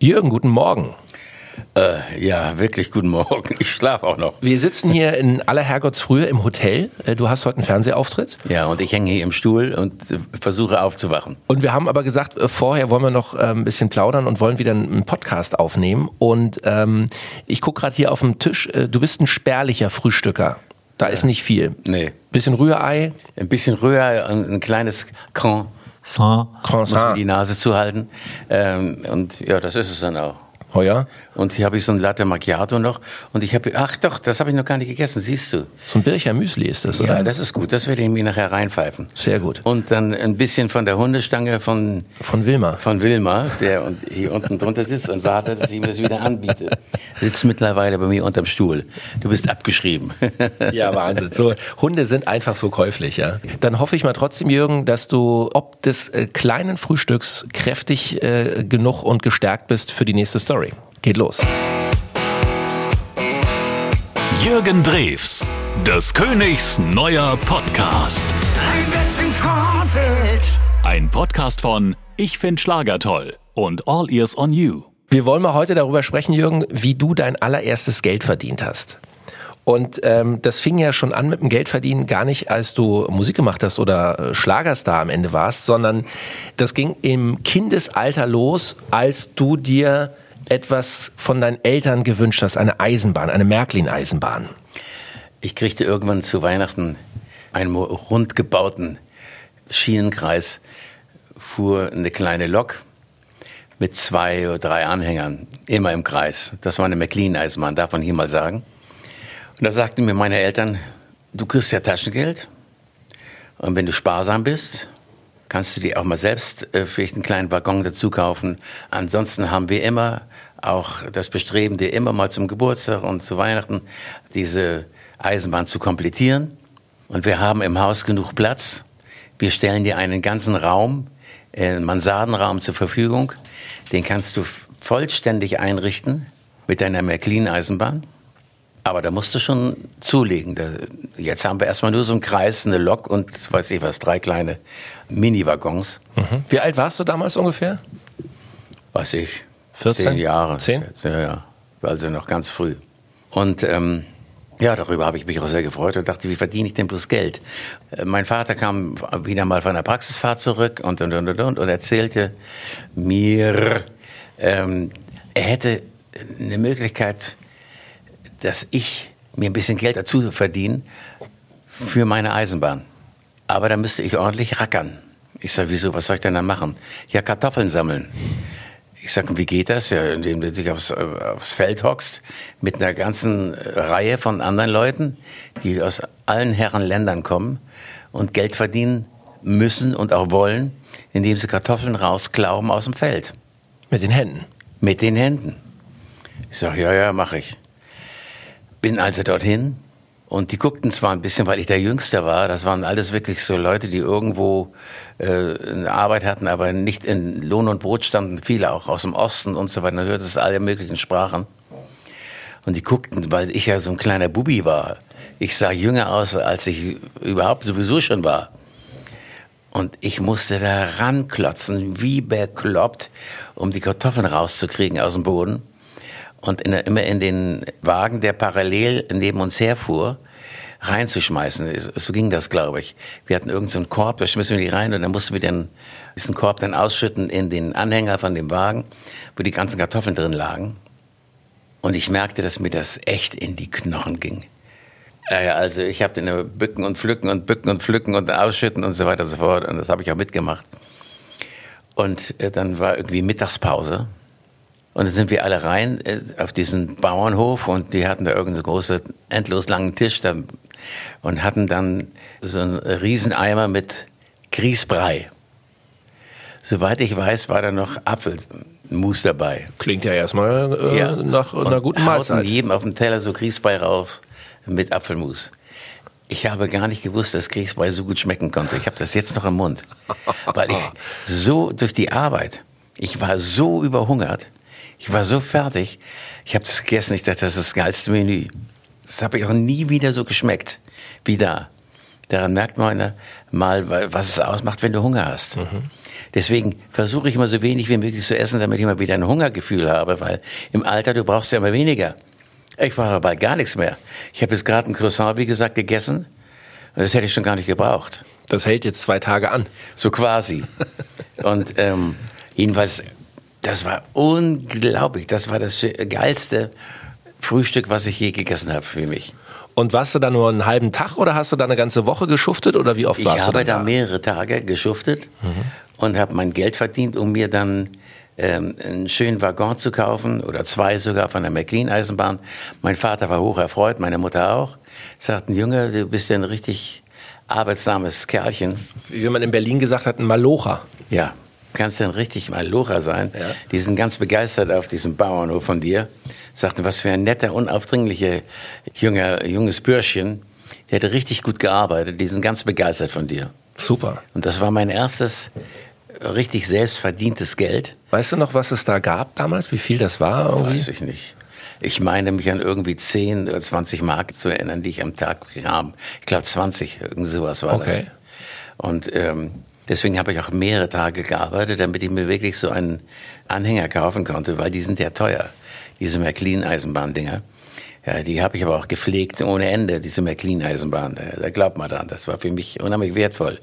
Jürgen, guten Morgen. Äh, ja, wirklich guten Morgen. Ich schlafe auch noch. Wir sitzen hier in aller Herrgottsfrühe im Hotel. Äh, du hast heute einen Fernsehauftritt. Ja, und ich hänge hier im Stuhl und äh, versuche aufzuwachen. Und wir haben aber gesagt, äh, vorher wollen wir noch ein bisschen plaudern und wollen wieder einen Podcast aufnehmen. Und ähm, ich gucke gerade hier auf dem Tisch. Du bist ein spärlicher Frühstücker. Da ist nicht viel. Nee. Bisschen Rührei. Ein bisschen Rührei und ein kleines Croissant. Croissant. Muss mir die Nase zuhalten. Ähm, und ja, das ist es dann auch. Ja? Und hier habe ich so ein Latte Macchiato noch. Und ich habe, ach doch, das habe ich noch gar nicht gegessen, siehst du. So ein Bircher Müsli ist das, oder? Ja, das ist gut. Das werde ich mir nachher reinpfeifen. Sehr gut. Und dann ein bisschen von der Hundestange von, Von Wilma. von Wilma, der und hier unten drunter sitzt und wartet, dass ich ihm das wieder anbiete. Sitzt mittlerweile bei mir unterm Stuhl. Du bist abgeschrieben. Ja, Wahnsinn. So, Hunde sind einfach so käuflich, ja. Dann hoffe ich mal trotzdem, Jürgen, dass du ob des äh, kleinen Frühstücks kräftig äh, genug und gestärkt bist für die nächste Story. Geht los. Jürgen Drews, des Königs neuer Podcast. Ein Podcast von Ich find Schlager toll und All Ears on You. Wir wollen mal heute darüber sprechen, Jürgen, wie du dein allererstes Geld verdient hast. Und ähm, das fing ja schon an mit dem Geldverdienen gar nicht, als du Musik gemacht hast oder äh, Schlagerstar am Ende warst, sondern das ging im Kindesalter los, als du dir etwas von deinen Eltern gewünscht hast, eine Eisenbahn, eine Märklin-Eisenbahn. Ich kriegte irgendwann zu Weihnachten einen mo- rund gebauten Schienenkreis, fuhr eine kleine Lok mit zwei oder drei Anhängern, immer im Kreis. Das war eine McLean-Eisenbahn, darf man hier mal sagen. Und da sagten mir meine Eltern, du kriegst ja Taschengeld und wenn du sparsam bist, kannst du dir auch mal selbst äh, vielleicht einen kleinen Waggon dazu kaufen. Ansonsten haben wir immer auch das Bestreben, dir immer mal zum Geburtstag und zu Weihnachten diese Eisenbahn zu komplettieren. Und wir haben im Haus genug Platz. Wir stellen dir einen ganzen Raum, äh, einen Mansardenraum zur Verfügung. Den kannst du vollständig einrichten mit deiner McLean-Eisenbahn. Aber da musst du schon zulegen. Jetzt haben wir erstmal nur so einen Kreis, eine Lok und weiß ich was, drei kleine Mini-Waggons. Mhm. Wie alt warst du damals ungefähr? Weiß ich. 14? Zehn Jahre. Zehn? Ja, ja. Also noch ganz früh. Und ähm, ja, darüber habe ich mich auch sehr gefreut und dachte, wie verdiene ich denn bloß Geld? Äh, Mein Vater kam wieder mal von der Praxisfahrt zurück und und und und, und, und erzählte mir, ähm, er hätte eine Möglichkeit, dass ich mir ein bisschen Geld dazu verdiene für meine Eisenbahn. Aber da müsste ich ordentlich rackern. Ich sage, wieso, was soll ich denn da machen? Ja, Kartoffeln sammeln. Ich sage, wie geht das? Ja, indem du dich aufs, aufs Feld hockst mit einer ganzen Reihe von anderen Leuten, die aus allen Herren Ländern kommen und Geld verdienen müssen und auch wollen, indem sie Kartoffeln rausklauben aus dem Feld. Mit den Händen. Mit den Händen. Ich sage, ja, ja, mache ich. Bin also dorthin und die guckten zwar ein bisschen, weil ich der Jüngste war, das waren alles wirklich so Leute, die irgendwo äh, eine Arbeit hatten, aber nicht in Lohn und Brot standen, viele auch aus dem Osten und so weiter, da hörte es alle möglichen Sprachen. Und die guckten, weil ich ja so ein kleiner Bubi war. Ich sah jünger aus, als ich überhaupt sowieso schon war. Und ich musste da ranklotzen, wie bekloppt, um die Kartoffeln rauszukriegen aus dem Boden. Und in, immer in den Wagen, der parallel neben uns herfuhr, reinzuschmeißen. So ging das, glaube ich. Wir hatten irgendeinen so Korb, da schmissen wir die rein und dann mussten wir den, diesen Korb dann ausschütten in den Anhänger von dem Wagen, wo die ganzen Kartoffeln drin lagen. Und ich merkte, dass mir das echt in die Knochen ging. Naja, also ich habe den bücken und pflücken und bücken und pflücken und ausschütten und so weiter und so fort. Und das habe ich auch mitgemacht. Und äh, dann war irgendwie Mittagspause. Und dann sind wir alle rein äh, auf diesen Bauernhof und die hatten da irgendeinen so großen, endlos langen Tisch da, und hatten dann so einen Rieseneimer mit Grießbrei. Soweit ich weiß, war da noch Apfelmus dabei. Klingt ja erstmal äh, Ja. nach Und einer guten Mahlzeit. jedem auf dem Teller so Grießbrei rauf mit Apfelmus. Ich habe gar nicht gewusst, dass Grießbrei so gut schmecken konnte. Ich habe das jetzt noch im Mund. Weil ich so durch die Arbeit, ich war so überhungert, ich war so fertig, ich habe das gegessen, ich dachte, das ist das geilste Menü. Das habe ich auch nie wieder so geschmeckt wie da. Daran merkt man mal, was es ausmacht, wenn du Hunger hast. Deswegen versuche ich immer so wenig wie möglich zu essen, damit ich immer wieder ein Hungergefühl habe, weil im Alter, du brauchst ja immer weniger. Ich brauche bald gar nichts mehr. Ich habe jetzt gerade ein Croissant, wie gesagt, gegessen. Das hätte ich schon gar nicht gebraucht. Das hält jetzt zwei Tage an. So quasi. Und ähm, jedenfalls, das war unglaublich. Das war das geilste Frühstück, was ich je gegessen habe für mich. Und warst du da nur einen halben Tag oder hast du da eine ganze Woche geschuftet oder wie oft ich warst du habe da? da mehrere Tage geschuftet Mhm. und habe mein Geld verdient, um mir dann ähm, einen schönen Waggon zu kaufen oder zwei sogar von der McLean-Eisenbahn. Mein Vater war hoch erfreut, meine Mutter auch. Sagten, Junge, du bist ja ein richtig arbeitsames Kerlchen. Wie man in Berlin gesagt hat, ein Malocher. Ja, kannst dann richtig mal Locher sein. Ja. Die sind ganz begeistert auf diesem Bauernhof von dir. Sagten, was für ein netter, unaufdringlicher junger, junges Bürschchen. Der hätte richtig gut gearbeitet. Die sind ganz begeistert von dir. Super. Und das war mein erstes richtig selbstverdientes Geld. Weißt du noch, was es da gab damals? Wie viel das war? Irgendwie? Weiß ich nicht. Ich meine mich an irgendwie 10 oder 20 Mark zu erinnern, die ich am Tag bekam. Ich glaube 20, irgend sowas war das. Okay. Und ähm, deswegen habe ich auch mehrere Tage gearbeitet, damit ich mir wirklich so einen Anhänger kaufen konnte, weil die sind ja teuer, diese McLean-Eisenbahndinger. Ja, die habe ich aber auch gepflegt ohne Ende, diese McLean-Eisenbahn. Da, glaubt man dran, das war für mich unheimlich wertvoll.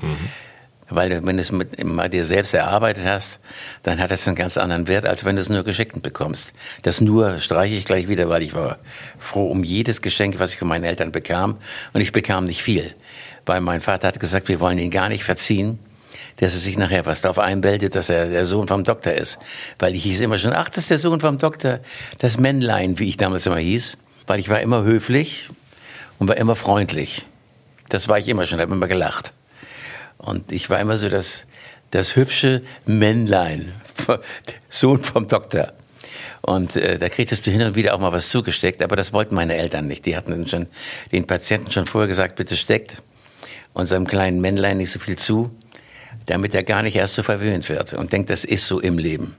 Weil du, wenn du es mit mal dir selbst erarbeitet hast, dann hat es einen ganz anderen Wert, als wenn du es nur geschenkt bekommst. Das nur streiche ich gleich wieder, weil ich war froh um jedes Geschenk, was ich von meinen Eltern bekam. Und ich bekam nicht viel. Weil mein Vater hat gesagt, wir wollen ihn gar nicht verziehen, dass er sich nachher was darauf einbildet, dass er der Sohn vom Doktor ist. Weil ich hieß immer schon, ach, das ist der Sohn vom Doktor, das Männlein, wie ich damals immer hieß. Weil ich war immer höflich und war immer freundlich. Das war ich immer schon, habe immer gelacht. Und ich war immer so das, das hübsche Männlein, Sohn vom Doktor. Und äh, da kriegtest du hin und wieder auch mal was zugesteckt, aber das wollten meine Eltern nicht. Die hatten schon den Patienten schon vorher gesagt, bitte steckt unserem kleinen Männlein nicht so viel zu, damit er gar nicht erst so verwöhnt wird und denkt, das ist so im Leben.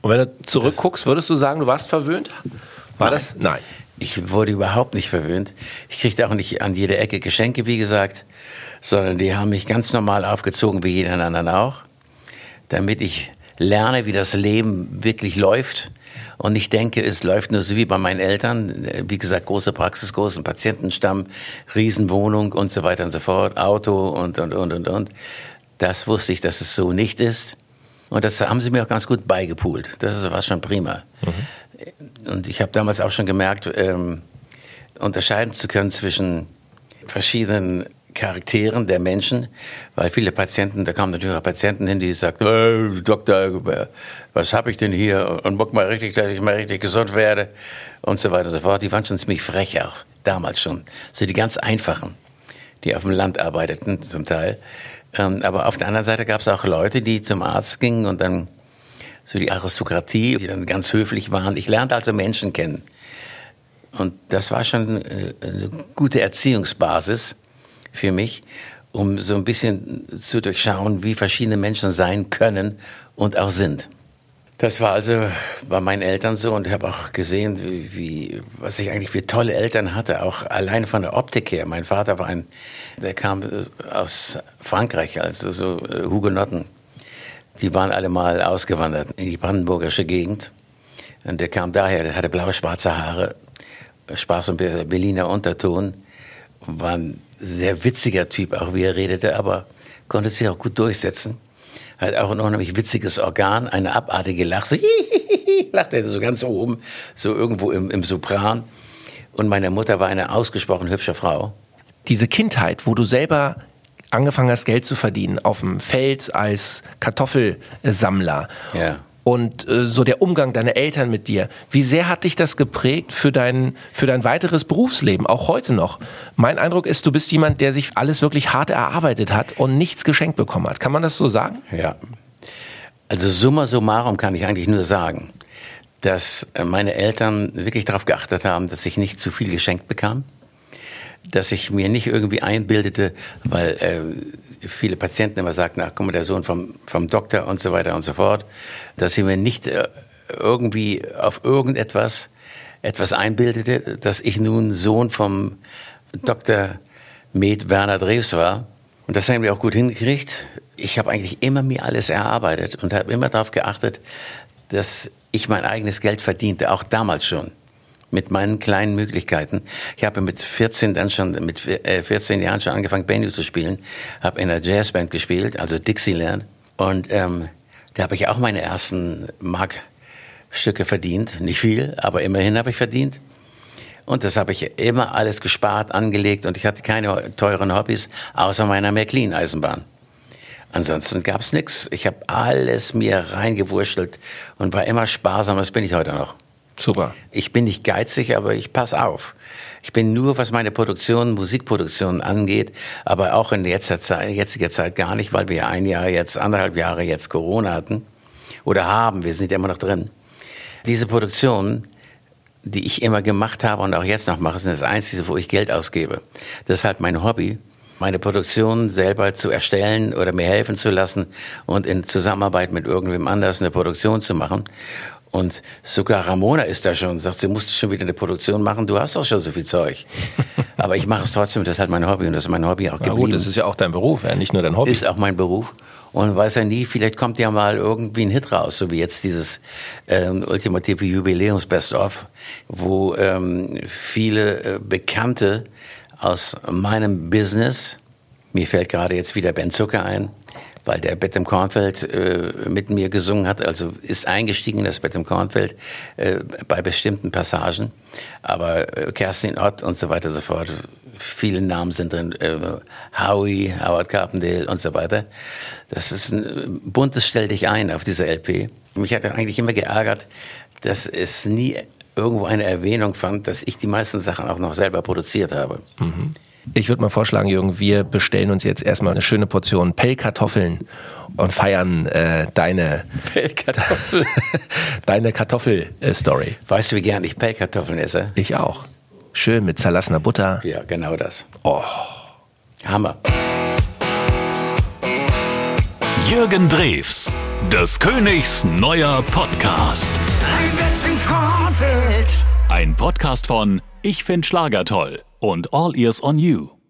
Und wenn du zurückguckst, würdest du sagen, du warst verwöhnt? War Nein. das? Nein. Ich wurde überhaupt nicht verwöhnt. Ich kriegte auch nicht an jeder Ecke Geschenke, wie gesagt, sondern die haben mich ganz normal aufgezogen, wie jeden anderen auch, damit ich lerne, wie das Leben wirklich läuft und nicht denke, es läuft nur so wie bei meinen Eltern. Wie gesagt, große Praxis, großen Patientenstamm, Riesenwohnung und so weiter und so fort, Auto und, und, und, und, und. Das wusste ich, dass es so nicht ist. Und das haben sie mir auch ganz gut beigepult. Das war schon prima. Und ich habe damals auch schon gemerkt, ähm, unterscheiden zu können zwischen verschiedenen Charakteren der Menschen, weil viele Patienten, da kamen natürlich auch Patienten hin, die sagten, äh, Doktor, was habe ich denn hier und guck mal richtig, dass ich mal richtig gesund werde und so weiter und so fort. Die waren schon ziemlich frech auch, damals schon. So die ganz einfachen, die auf dem Land arbeiteten zum Teil. Ähm, aber auf der anderen Seite gab es auch Leute, die zum Arzt gingen und dann so die Aristokratie, die dann ganz höflich waren. Ich lernte also Menschen kennen. Und das war schon äh, eine gute Erziehungsbasis für mich, um so ein bisschen zu durchschauen, wie verschiedene Menschen sein können und auch sind. Das war also bei meinen Eltern so und ich habe auch gesehen, wie, was ich eigentlich für tolle Eltern hatte, auch allein von der Optik her. Mein Vater war ein, der kam aus Frankreich, also so äh, Hugenotten. Die waren alle mal ausgewandert in die brandenburgische Gegend. Und der kam daher, der hatte blaue, schwarze Haare, sprach so ein Berliner Unterton, war ein sehr witziger Typ, auch wie er redete, aber konnte sich auch gut durchsetzen. Hat auch ein unheimlich witziges Organ, eine abartige Lache. Lachte er so ganz oben, so irgendwo im, im Sopran. Und meine Mutter war eine ausgesprochen hübsche Frau. Diese Kindheit, wo du selber angefangen hast, Geld zu verdienen, auf dem Feld als Kartoffelsammler. Ja. Und äh, so der Umgang deiner Eltern mit dir. Wie sehr hat dich das geprägt für dein, für dein weiteres Berufsleben, auch heute noch? Mein Eindruck ist, du bist jemand, der sich alles wirklich hart erarbeitet hat und nichts geschenkt bekommen hat. Kann man das so sagen? Ja. Also summa summarum kann ich eigentlich nur sagen, dass äh, meine Eltern wirklich darauf geachtet haben, dass ich nicht zu viel geschenkt bekam, dass ich mir nicht irgendwie einbildete, weil äh, viele Patienten immer sagten, ach guck mal, der Sohn vom, vom Doktor und so weiter und so fort, dass ich mir nicht äh, irgendwie auf irgendetwas etwas einbildete, dass ich nun Sohn vom Dr. Med Werner Drews war. Und das haben wir auch gut hingekriegt. ich habe eigentlich immer mir alles erarbeitet und habe immer darauf geachtet, dass ich mein eigenes Geld verdiente, auch damals schon mit meinen kleinen Möglichkeiten. Ich habe mit 14 dann schon, mit 14 äh, Jahren schon angefangen, Banjo zu spielen, habe in einer Jazzband gespielt, also Dixieland. Und ähm, da habe ich auch meine ersten Markstücke verdient. Nicht viel, aber immerhin habe ich verdient. Und das habe ich immer alles gespart, angelegt und ich hatte keine teuren Hobbys, außer meiner McLean-Eisenbahn. Ansonsten gab's nichts. Ich habe alles mir reingewurschtelt und war immer sparsam. Das bin ich heute noch. Super. Ich bin nicht geizig, aber ich pass auf. Ich bin nur, was meine Produktion, Musikproduktion angeht, aber auch in jetziger Zeit, jetziger Zeit gar nicht, weil wir ein Jahr jetzt, anderthalb Jahre jetzt Corona hatten oder haben. Wir sind immer noch drin. Diese Produktion, die ich immer gemacht habe und auch jetzt noch mache, sind das Einzige, wo ich Geld ausgebe. Das ist halt mein Hobby meine Produktion selber zu erstellen oder mir helfen zu lassen und in Zusammenarbeit mit irgendwem anders eine Produktion zu machen. Und sogar Ramona ist da schon und sagt, sie musste schon wieder eine Produktion machen, du hast doch schon so viel Zeug. Aber ich mache es trotzdem, das ist halt mein Hobby und das ist mein Hobby auch geblieben. Ja gut, das ist ja auch dein Beruf, ja, nicht nur dein Hobby. Ist auch mein Beruf. Und weiß ja nie, vielleicht kommt ja mal irgendwie ein Hit raus, so wie jetzt dieses ähm, ultimative Jubiläums-Best-of, wo ähm, viele äh, Bekannte aus meinem Business, mir fällt gerade jetzt wieder Ben Zucker ein, weil der Bett im Kornfeld äh, mit mir gesungen hat, also ist eingestiegen in das Bett im Kornfeld äh, bei bestimmten Passagen. Aber äh, Kerstin Ott und so weiter und so fort, viele Namen sind drin, äh, Howie, Howard Carpendale und so weiter. Das ist ein äh, buntes Stell dich ein auf dieser LP. Mich hat eigentlich immer geärgert, dass es nie irgendwo eine Erwähnung fand, dass ich die meisten Sachen auch noch selber produziert habe. Mhm. Ich würde mal vorschlagen, Jürgen, wir bestellen uns jetzt erstmal eine schöne Portion Pellkartoffeln und feiern äh, deine Pellkartoffel. deine Kartoffel-Story. Weißt du, wie gern ich Pellkartoffeln esse? Ich auch. Schön mit zerlassener Butter. Ja, genau das. Oh. Hammer. Jürgen Drews, des Königs neuer Podcast. Ein Podcast von Ich find Schlager toll und All Ears on You.